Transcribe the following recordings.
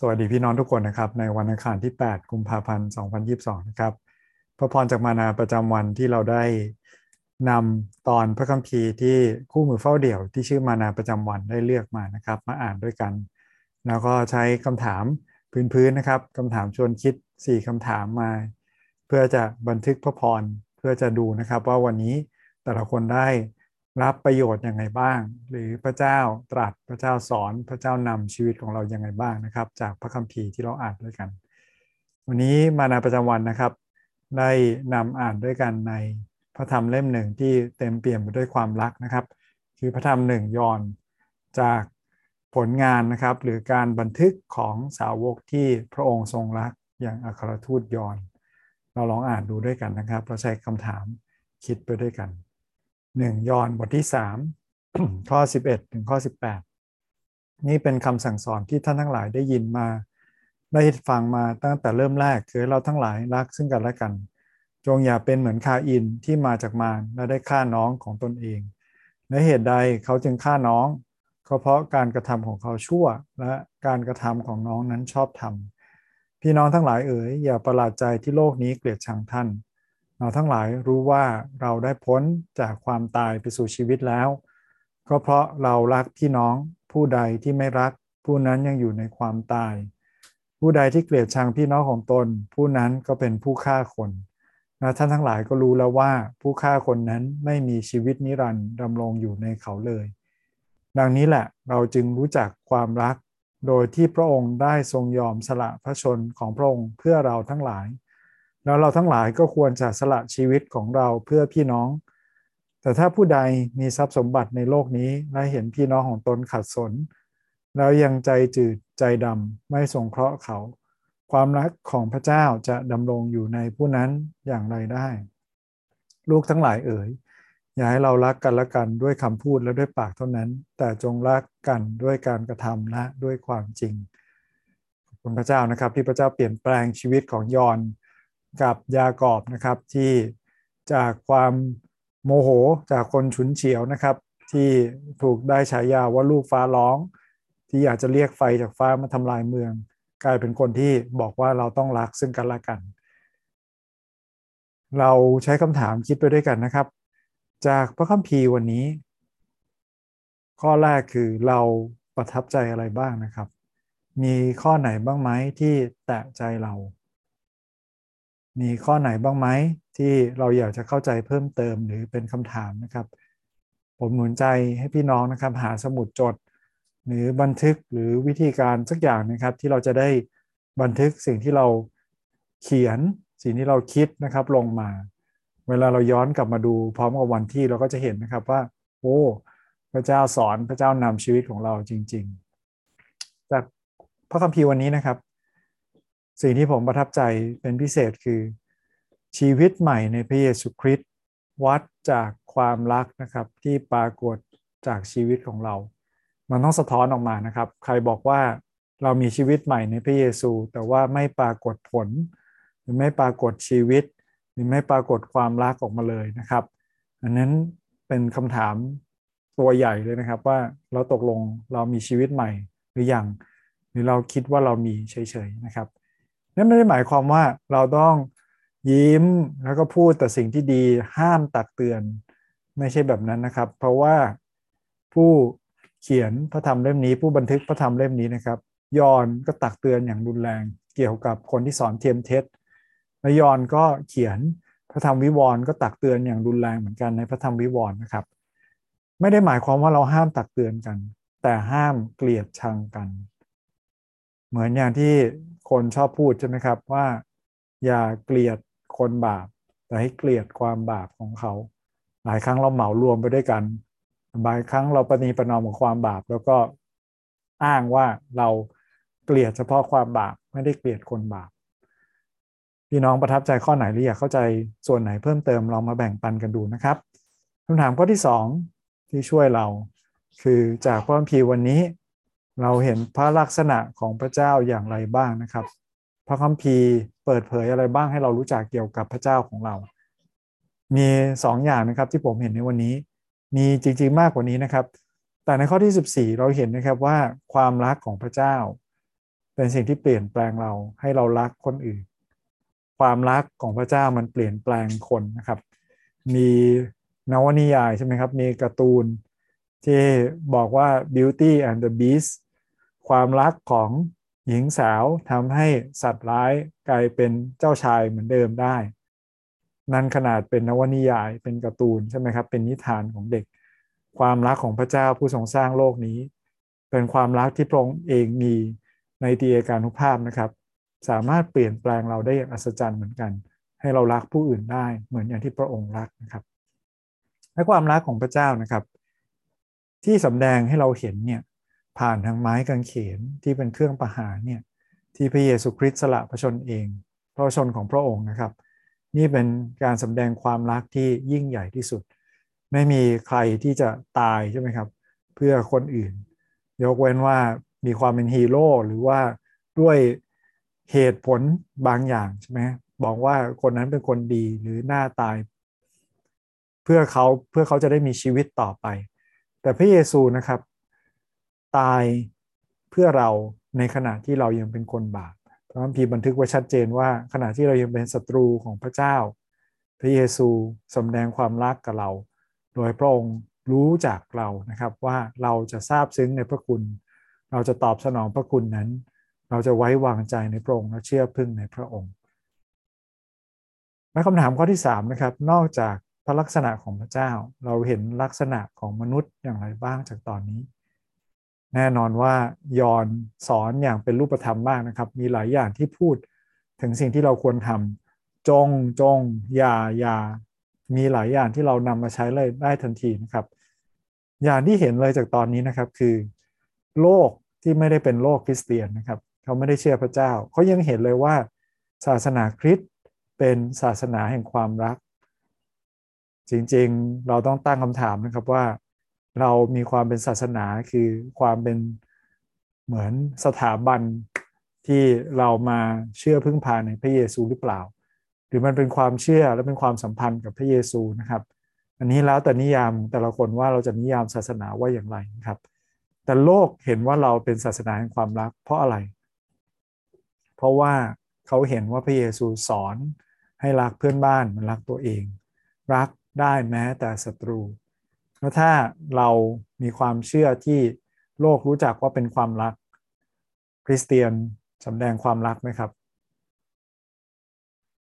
สวัสดีพี่น้องทุกคนนะครับ ในวันอังคารที่ 8 กุมภาพันธ์ 2022 นะครับพระพรจากมานาประจำวันที่เราได้นำตอนพระคัมภีร์ที่คู่มือเฝ้าเดี่ยวที่ชื่อมานาประจำวันได้เลือกมานะครับ มาอ่านด้วยกัน แล้วก็ใช้คำถามพื้นๆนะครับคำถามชวนคิด 4คำถามมา เพื่อจะบันทึกพระพรเพื่อจะดูนะครับว่าวันนี้แต่ละคนได้ รับประโยชน์ยังไงบ้าง หรือพระเจ้าตรัสพระเจ้าสอนพระเจ้านำชีวิตของเรายังไงบ้างนะครับ จากพระคัมภีร์ที่เราอ่านด้วยกัน วันนี้มานาประจำวันนะครับ ได้นำอ่านด้วยกันในพระธรรมเล่มหนึ่งที่เต็มเปี่ยมไปด้วยความรักนะครับ คือพระธรรมหนึ่งยอนจากผลงานนะครับ หรือการบันทึกของสาวกที่พระองค์ทรงรักอย่างอัครทูตยอน เราลองอ่านดูด้วยกันนะครับ เราใช้คำถามคิดไปด้วยกัน หนึ่งยอห์นบทที่สามข้อสิบเอ็ดถึงข้อสิบแปดนี่เป็นคำสั่งสอนที่ท่านทั้งหลายได้ยินมา ได้ฟังมาตั้งแต่เริ่มแรกคือเราทั้งหลายรักซึ่งกันและกัน จงอย่าเป็นเหมือนคาอินที่มาจากมารและได้ฆ่าน้องของตนเองและเหตุใดเขาจึงฆ่าน้องก็เพราะการกระทำของเขาชั่ว และการกระทำของน้องนั้นชอบทำพี่น้องทั้งหลายเอ๋ยอย่าประหลาดใจที่โลกนี้เกลียดชังท่าน เราทั้งหลายรู้ว่าเราได้พ้นจากความตายไปสู่ชีวิตแล้ว ก็เพราะเรารักพี่น้องผู้ใดที่ไม่รัก ผู้นั้นยังอยู่ในความตาย ผู้ใดที่เกลียดชังพี่น้องของตน ผู้นั้นก็เป็นผู้ฆ่าคนและท่านทั้งหลายก็รู้แล้วว่าผู้ฆ่าคนนั้นไม่มีชีวิตนิรันดร์ดำรงอยู่ในเขาเลย ดังนี้แหละเราจึงรู้จักความรัก โดยที่พระองค์ได้ทรงยอมสละพระชนของพระองค์เพื่อเราทั้งหลาย แล้วเราทั้งหลายก็ควรจะสละชีวิตของเราเพื่อพี่น้อง แต่ถ้าผู้ใดมีทรัพย์สมบัติในโลกนี้และเห็นพี่น้องของตนขัดสน แล้วยังใจจืดใจดำไม่สงเคราะห์เขา ความรักของพระเจ้าจะดำรงอยู่ในผู้นั้นอย่างไรได้ ลูกทั้งหลายเอ๋ยอย่าให้เรารักกันละกันด้วยคำพูดและด้วยปากเท่านั้น แต่จงรักกันด้วยการกระทำและด้วยความจริงขอบคุณพระเจ้านะครับ ที่พระเจ้าเปลี่ยนแปลงชีวิตของยอน กับยากอบนะครับที่จากความโมโหจากคนฉุนเฉียวนะครับ ที่ถูกได้ฉายาว่าลูกฟ้าร้อง ที่อยากจะเรียกไฟจากฟ้ามาทำลายเมือง กลายเป็นคนที่บอกว่าเราต้องรักซึ่งกันและกัน เราใช้คำถามคิดไปด้วยกันนะครับ จากพระคัมภีร์วันนี้ ข้อแรกคือเราประทับใจอะไรบ้างนะครับ มีข้อไหนบ้างไหมที่แตะใจเรา มีข้อไหนบ้างไหมที่เราอยากจะเข้าใจเพิ่มเติมหรือเป็นคำถามนะครับ ผมหนุนใจให้พี่น้องนะครับ หาสมุดจด หรือบันทึกหรือวิธีการสักอย่างนะครับ ที่เราจะได้บันทึกสิ่งที่เราเขียนสิ่งที่เราคิดนะครับลงมา เวลาเราย้อนกลับมาดูพร้อมกับวันที่เราก็จะเห็นนะครับว่า โอ้พระเจ้าสอนพระเจ้านำชีวิตของเราจริง ๆ จากพระคัมภีร์วันนี้นะครับ สิ่งที่ผมประทับใจเป็นพิเศษคือชีวิตใหม่ในพระเยซูคริสต์วัดจากความรักนะครับที่ปรากฏจากชีวิตของเรา มันต้องสะท้อนออกมานะครับ ใครบอกว่าเรามีชีวิตใหม่ในพระเยซู แต่ว่าไม่ปรากฏผล หรือไม่ปรากฏชีวิต หรือไม่ปรากฏความรักออกมาเลยนะครับ อันนั้นเป็นคำถามตัวใหญ่เลยนะครับว่าเราตกลงเรามีชีวิตใหม่หรืออยังหรือเราคิดว่าเรามีเฉยๆนะครับ นั่นไม่ได้หมายความว่าเราต้องยิ้มแล้วก็พูดแต่สิ่งที่ดีห้ามตักเตือน ไม่ใช่แบบนั้นนะครับ เพราะว่าผู้เขียนพระธรรมเล่มนี้ ผู้บันทึกพระธรรมเล่มนี้นะครับยอนก็ตักเตือนอย่างรุนแรงเกี่ยวกับคนที่สอนเทียมเท็จและยอนก็เขียนพระธรรมวิวรณ์ก็ตักเตือนอย่างรุนแรงเหมือนกันในพระธรรมวิวรณ์นะครับ ไม่ได้หมายความว่าเราห้ามตักเตือนกัน แต่ห้ามเกลียดชังกัน เหมือนอย่างที่ คนชอบพูดใช่ไหมครับว่า อย่าเกลียดคนบาป แต่ให้เกลียดความบาปของเขา หลายครั้งเราเหมารวมไปด้วยกันบางครั้งเราปณีประนอมกับความบาป แล้วก็อ้างว่าเราเกลียดเฉพาะความบาปไม่ได้เกลียดคนบาปพี่น้องประทับใจข้อไหนหรืออยากเข้าใจส่วนไหนเพิ่มเติมลองมาแบ่งปันกันดูนะครับคำถามข้อที่ 2 ที่ช่วยเรา คือจากพระคัมภีร์วันนี้ เราเห็นพระลักษณะของพระเจ้าอย่างไรบ้างนะครับ พระคัมภีร์เปิดเผยอะไรบ้างให้เรารู้จักเกี่ยวกับพระเจ้าของเรา มี2ออย่างนะครับที่ผมเห็นในวันนี้ มีจริงๆมากกว่านี้นะครับ แต่ในข้อที่ 14 เราเห็นนะครับว่าความรักของพระเจ้า เป็นสิ่งที่เปลี่ยนแปลงเราให้เรารักคนอื่น ความรักของพระเจ้ามันเปลี่ยนแปลงคนนะครับ มีนวนิยายใช่ไหมครับ มีการ์ตูนที่บอกว่า Beauty and the Beast ความรักของหญิงสาวทำให้สัตว์ร้ายกลายเป็นเจ้าชายเหมือนเดิมได้ นั่นขนาดเป็นนวนิยายเป็นการ์ตูนใช่ไหมครับเป็นนิทานของเด็ก ความรักของพระเจ้าผู้ทรงสร้างโลกนี้ เป็นความรักที่พระองค์เองมีในตีเอการุภาพนะครับ สามารถเปลี่ยนแปลงเราได้อย่างอัศจรรย์เหมือนกัน ให้เรารักผู้อื่นได้เหมือนอย่างที่พระองค์รักนะครับและความรักของพระเจ้านะครับ ที่สำแดงให้เราเห็นเนี่ย ผ่านทางไม้กางเขนที่เป็นเครื่องประหารเนี่ยที่พระเยซูคริสต์สละพระชนเอง พระชนของพระองค์นะครับ นี่เป็นการสำแดงความรักที่ยิ่งใหญ่ที่สุด ไม่มีใครที่จะตายใช่ไหมครับ เพื่อคนอื่น ยกเว้นว่ามีความเป็นฮีโร่หรือว่าด้วยเหตุผลบางอย่างใช่ไหมบอกว่าคนนั้นเป็นคนดีหรือหน้าตาย เพื่อเขาเพื่อเขาจะได้มีชีวิตต่อไป แต่พระเยซูนะครับ ตายเพื่อเราในขณะที่เรายังเป็นคนบาปพระคัมภีร์บันทึกไว้ชัดเจนว่าขณะที่เรายังเป็นศัตรูของพระเจ้า พระเยซูสำแดงความรักกับเรา โดยพระองค์รู้จักเรานะครับว่าเราจะทราบซึ้งในพระคุณ เราจะตอบสนองพระคุณนั้น เราจะไว้วางใจในพระองค์และเชื่อพึ่งในพระองค์และคำถามข้อที่3นะครับนอกจากพระลักษณะของพระเจ้า เราเห็นลักษณะของมนุษย์อย่างไรบ้างจากตอนนี้ แน่นอนว่ายอนสอนอย่างเป็นรูปธรรมมากนะครับ มีหลายอย่างที่พูดถึงสิ่งที่เราควรทำจงจงอย่าอย่ามีหลายอย่างที่เรานำมาใช้เลยได้ทันทีนะครับ อย่างที่เห็นเลยจากตอนนี้นะครับคือ โลกที่ไม่ได้เป็นโลกคริสเตียนนะครับ เขาไม่ได้เชื่อพระเจ้า เขายังเห็นเลยว่า ศาสนาคริสต์เป็นศาสนาแห่งความรัก จริงๆ เราต้องตั้งคำถามนะครับว่า เรามีความเป็นศาสนาคือความเป็นเหมือนสถาบันที่เรามาเชื่อพึ่งพาในพระเยซูหรือเปล่า หรือมันเป็นความเชื่อและเป็นความสัมพันธ์กับพระเยซูนะครับ อันนี้แล้วแต่นิยามแต่ละคนว่าเราจะนิยามศาสนาว่าอย่างไรนะครับ แต่โลกเห็นว่าเราเป็นศาสนาแห่งความรัก เพราะอะไร เพราะว่าเขาเห็นว่าพระเยซูสอนให้รักเพื่อนบ้านมันรักตัวเอง รักได้แม้แต่ศัตรู แล้วถ้าเรามีความเชื่อที่โลกรู้จักว่าเป็นความรัก คริสเตียนสำแดงความรักไหมครับ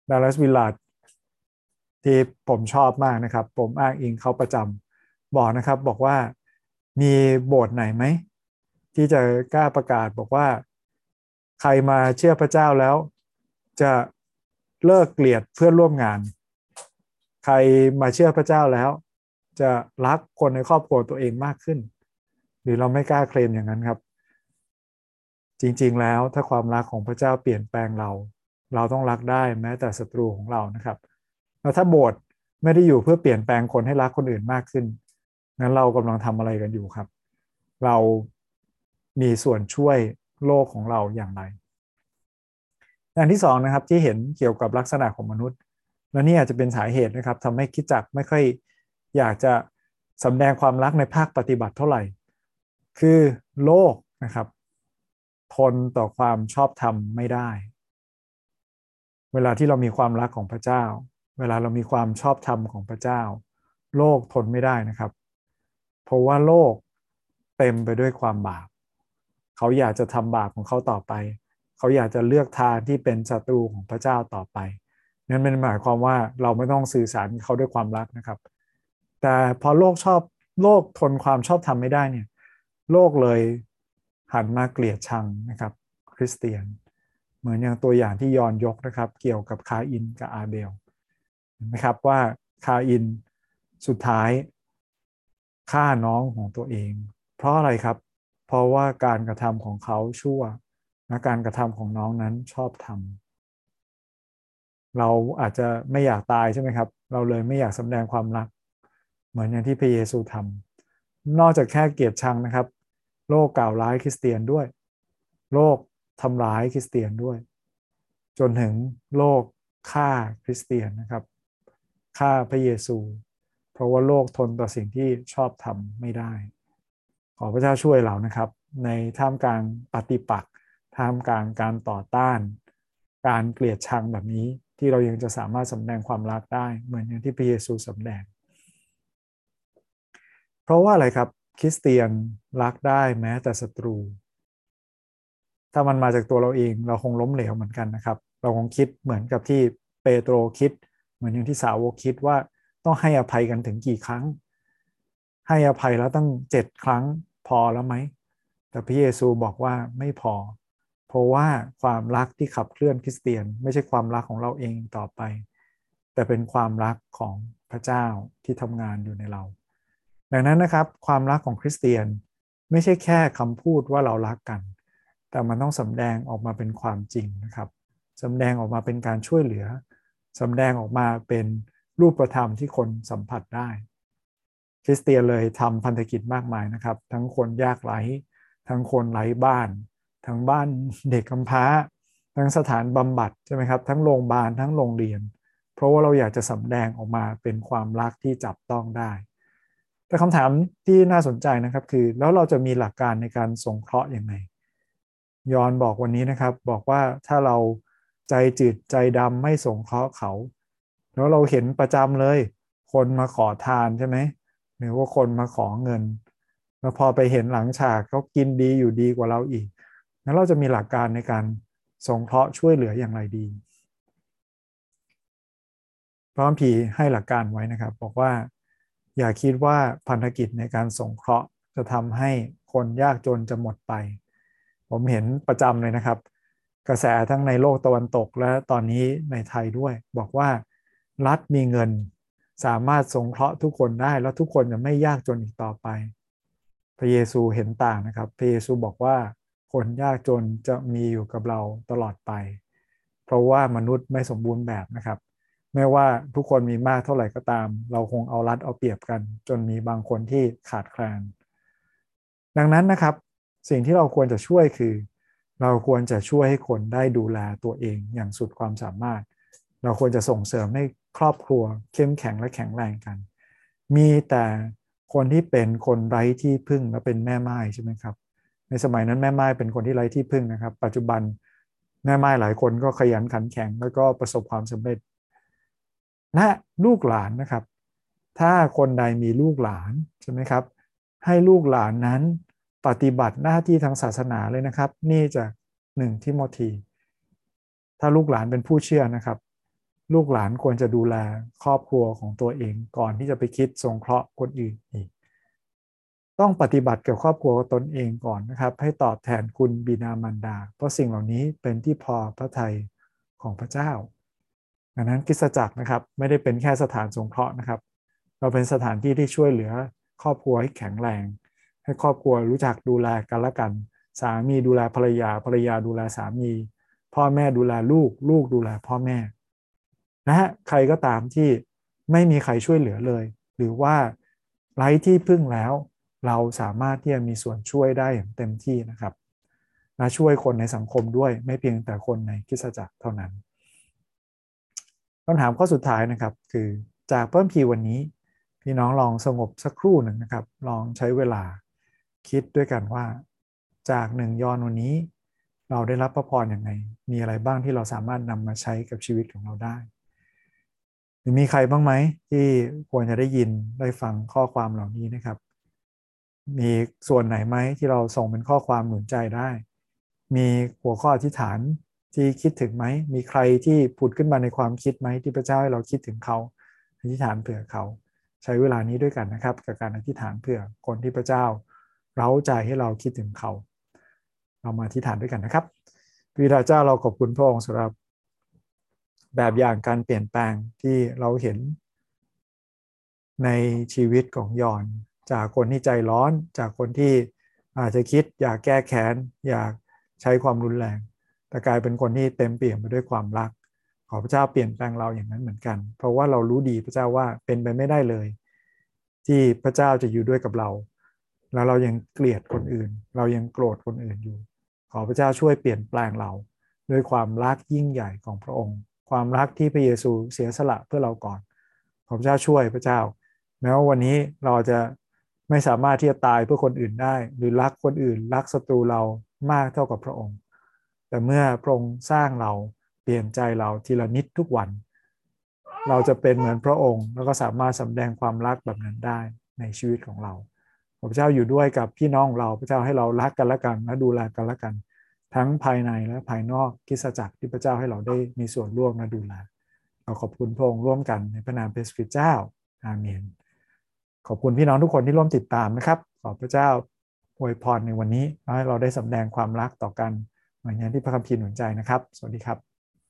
ดัลลัสวิลลาดที่ผมชอบมากนะครับ ผมอ้างอิงเขาประจำบอกนะครับบอกว่ามีโบสถ์ไหนไหม ที่จะกล้าประกาศบอกว่า ใครมาเชื่อพระเจ้าแล้ว จะเลิกเกลียดเพื่อนร่วมงาน ใครมาเชื่อพระเจ้าแล้ว จะรักคนในครอบครัวตัวเองมากขึ้น หรือเราไม่กล้าเคลมอย่างนั้นครับ จริงๆแล้วถ้าความรักของพระเจ้าเปลี่ยนแปลงเรา เราต้องรักได้แม้แต่ศัตรูของเรานะครับแล้วถ้าโบสถ์ไม่ได้อยู่เพื่อเปลี่ยนแปลงคนให้รักคนอื่นมากขึ้นงั้นเรากำลังทำอะไรกันอยู่ครับ เรามีส่วนช่วยโลกของเราอย่างไรอย่างที่สองนะครับที่เห็นเกี่ยวกับลักษณะของมนุษย์ และนี่อาจจะเป็นสาเหตุนะครับทำให้คิดจักไม่ค่อย อยากจะสำแดงความรักในภาคปฏิบัติเท่าไหร่ คือโลกนะครับ ทนต่อความชอบธรรมไม่ได้ เวลาที่เรามีความรักของพระเจ้า เวลาเรามีความชอบธรรมของพระเจ้า โลกทนไม่ได้นะครับ เพราะว่าโลกเต็มไปด้วยความบาป เขาอยากจะทำบาปของเขาต่อไป เขาอยากจะเลือกทางที่เป็นศัตรูของพระเจ้าต่อไปนั่นเป็นหมายความว่าเราไม่ต้องสื่อสารเขาด้วยความรักนะครับ แต่พอโลกชอบโลกทนความชอบธรรมไม่ได้เนี่ย โลกเลยหันมาเกลียดชังนะครับ คริสเตียน เหมือนอย่างตัวอย่างที่ยอนยกนะครับ เกี่ยวกับคาอินกับอาเบลนะครับว่าคาอินสุดท้ายฆ่าน้องของตัวเอง เพราะอะไรครับ เพราะว่าการกระทำของเขาชั่วและการกระทำของน้องนั้นชอบทำเราอาจจะไม่อยากตายใช่ไหมครับ เราเลยไม่อยากแสดงความรัก เหมือนอย่างที่พระเยซูทำนอกจากแค่เกลียดชังนะครับ โลกกล่าวร้ายคริสเตียนด้วย โลกทำร้ายคริสเตียนด้วย จนถึงโลกฆ่าคริสเตียนนะครับฆ่าพระเยซู เพราะว่าโลกทนต่อสิ่งที่ชอบทำไม่ได้ ขอพระเจ้าช่วยเรานะครับ ในท่ามกลางปฏิปักษ์ท่ามกลางการต่อต้าน การเกลียดชังแบบนี้ที่เรายังจะสามารถสำแดงความรักได้ เหมือนอย่างที่พระเยซูสำแดง ราะว่าอะไรครับคริสเตียนรักได้แม้แต่ศัตรู ถ้ามันมาจากตัวเราเองเราคงล้มเหลวเหมือนกันนะครับ เราคงคิดเหมือนกับที่เปโตรคิด เหมือนอย่างที่สาวกคิดว่าต้องให้อภัยกันถึงกี่ครั้ง ให้อภัยแล้วตั้งเจ็ดครั้งพอแล้วไหม แต่พระเยซูบอกว่าไม่พอ เพราะว่าความรักที่ขับเคลื่อนคริสเตียน ไม่ใช่ความรักของเราเองต่อไป แต่เป็นความรักของพระเจ้าที่ทำงานอยู่ในเรา ดังนั้นนะครับความรักของคริสเตียนไม่ใช่แค่คำพูดว่าเรารักกัน แต่มันต้องสำแดงออกมาเป็นความจริงนะครับสำแดงออกมาเป็นการช่วยเหลือสำแดงออกมาเป็นรูปธรรมที่คนสัมผัสได้ คริสเตียนเลยทำพันธกิจมากมายนะครับ ทั้งคนยากไร้ทั้งคนไร้บ้าน ทั้งบ้านเด็กกำพร้า ทั้งสถานบำบัดใช่ไหมครับ ทั้งโรงพยาบาลทั้งโรงเรียน เพราะว่าเราอยากจะสำแดงออกมาเป็นความรักที่จับต้องได้ แต่คำถามที่น่าสนใจนะครับ คือแล้วเราจะมีหลักการในการสงเคราะห์อย่างไรยอนบอกวันนี้นะครับ บอกว่าถ้าเราใจจืดใจดำไม่สงเคราะห์เขา แล้วเราเห็นประจำเลย คนมาขอทานใช่ไหมหรือว่าคนมาขอเงิน แล้วพอไปเห็นหลังฉากเขากินดีอยู่ดีกว่าเราอีก แล้วเราจะมีหลักการในการสงเคราะห์ช่วยเหลืออย่างไรดีพระคัมภีให้หลักการไว้นะครับ บอกว่า อย่าคิดว่าพันธกิจในการสงเคราะห์จะทำให้คนยากจนจะหมดไป ผมเห็นประจำเลยนะครับ กระแสทั้งในโลกตะวันตกและตอนนี้ในไทยด้วย บอกว่ารัฐมีเงิน สามารถสงเคราะห์ทุกคนได้ แล้วทุกคนจะไม่ยากจนอีกต่อไป พระเยซูเห็นต่างนะครับ พระเยซูบอกว่าคนยากจนจะมีอยู่กับเราตลอดไป เพราะว่ามนุษย์ไม่สมบูรณ์แบบนะครับ ไม่ว่าทุกคนมีมากเท่าไหร่ก็ตาม เราคงเอารัดเอาเปรียบกัน จนมีบางคนที่ขาดแคลน ดังนั้นนะครับ สิ่งที่เราควรจะช่วยคือ เราควรจะช่วยให้คนได้ดูแลตัวเองอย่างสุดความสามารถ เราควรจะส่งเสริมให้ครอบครัวเข้มแข็งและแข็งแรงกัน มีแต่คนที่เป็นคนไร้ที่พึ่งและเป็นแม่ไม้ใช่ไหมครับ ในสมัยนั้นแม่ไม้เป็นคนที่ไร้ที่พึ่งนะครับ ปัจจุบันแม่ไม้หลายคนก็ขยันขันแข็ง แล้วก็ประสบความสำเร็จ และลูกหลานนะครับ ถ้าคนใดมีลูกหลานใช่ไหมครับ ให้ลูกหลานนั้นปฏิบัติหน้าที่ทางศาสนาเลยนะครับ นี่จะหนึ่งทิโมธีถ้าลูกหลานเป็นผู้เชื่อนะครับ ลูกหลานควรจะดูแลครอบครัวของตัวเองก่อนที่จะไปคิดสงเคราะห์คนอื่นอีก ต้องปฏิบัติกับครอบครัวตนเองก่อนนะครับ ให้ตอบแทนคุณบิดามารดา เพราะสิ่งเหล่านี้เป็นที่พอพระทัยของพระเจ้า ดังนั้นกิสจักรนะครับไม่ได้เป็นแค่สถานสงเคราะห์นะครับ เราเป็นสถานที่ที่ช่วยเหลือครอบครัวให้แข็งแรง ให้ครอบครัวรู้จักดูแลกันและกัน สามีดูแลภรรยาภรรยาดูแลสามี พ่อแม่ดูแลลูกลูกดูแลพ่อแม่นะฮะใครก็ตามที่ไม่มีใครช่วยเหลือเลย หรือว่าไร้ที่พึ่งแล้ว เราสามารถที่จะมีส่วนช่วยได้อย่างเต็มที่นะครับและช่วยคนในสังคมด้วยไม่เพียงแต่คนในคิสจักรเท่านั้น คำถามข้อสุดท้ายนะครับ คือจากเพิ่มพีวันนี้ พี่น้องลองสงบสักครู่หนึ่งนะครับ ลองใช้เวลาคิดด้วยกันว่า จากหนึ่งยอนวันนี้ เราได้รับพระพรอย่างไรมีอะไรบ้างที่เราสามารถนำมาใช้กับชีวิตของเราได้หรือมีใครบ้างไหมที่ควรจะได้ยินได้ฟังข้อความเหล่านี้นะครับ มีส่วนไหนไหมที่เราส่งเป็นข้อความหนุนใจได้ มีหัวข้ออธิษฐาน ที่คิดถึงไหม มีใครที่ผุดขึ้นมาในความคิดไหมที่พระเจ้าให้เราคิดถึงเขาอธิษฐานเผื่อเขา ใช้เวลานี้ด้วยกันนะครับ กับการอธิษฐานเผื่อคนที่พระเจ้าเราใจให้เราคิดถึงเขา เรามาอธิษฐานด้วยกันนะครับพิดาเจ้าเราขอบคุณพระองค์สำหรับแบบอย่างการเปลี่ยนแปลงที่เราเห็น ในชีวิตของยอน จากคนที่ใจร้อน จากคนที่อาจจะคิดอยากแก้แค้น อยากใช้ความรุนแรง แต่กลายเป็นคนที่เต็มเปี่ยมไปด้วยความรัก ขอพระเจ้าเปลี่ยนแปลงเราอย่างนั้นเหมือนกัน เพราะว่าเรารู้ดีพระเจ้าว่าเป็นไปไม่ได้เลย ที่พระเจ้าจะอยู่ด้วยกับเรา แล้วเรายังเกลียดคนอื่น เรายังโกรธคนอื่นอยู่ ขอพระเจ้าช่วยเปลี่ยนแปลงเรา ด้วยความรักยิ่งใหญ่ของพระองค์ ความรักที่พระเยซูเสียสละเพื่อเราก่อน ขอพระเจ้าช่วยพระเจ้า แม้ว่าวันนี้เราจะไม่สามารถที่จะตายเพื่อคนอื่นได้ หรือรักคนอื่น รักศัตรูเรามากเท่ากับพระองค์ แต่เมื่อพระองค์สร้างเราเปลี่ยนใจเราทีละนิดทุกวัน เราจะเป็นเหมือนพระองค์ แล้วก็สามารถสำแดงความรักแบบนั้นได้ในชีวิตของเราพระเจ้าอยู่ด้วยกับพี่น้องเราพระเจ้าให้เรารักกันละกัน และดูแลกันละกัน ทั้งภายในและภายนอกคิสจักรที่พระเจ้าให้เราได้มีส่วนร่วมและดูแลเราขอบคุณพระองค์ร่วมกันในพระนามพระสุดเจ้าอาเมนขอบคุณพี่น้องทุกคนที่ร่วมติดตามนะครับ ขอพระเจ้าอวยพรในวันนี้ให้เราได้สำแดงความรักต่อกัน หมือนอย่านที่พระคัมภีร์หนุนใจนะครับ สวัสดีครับ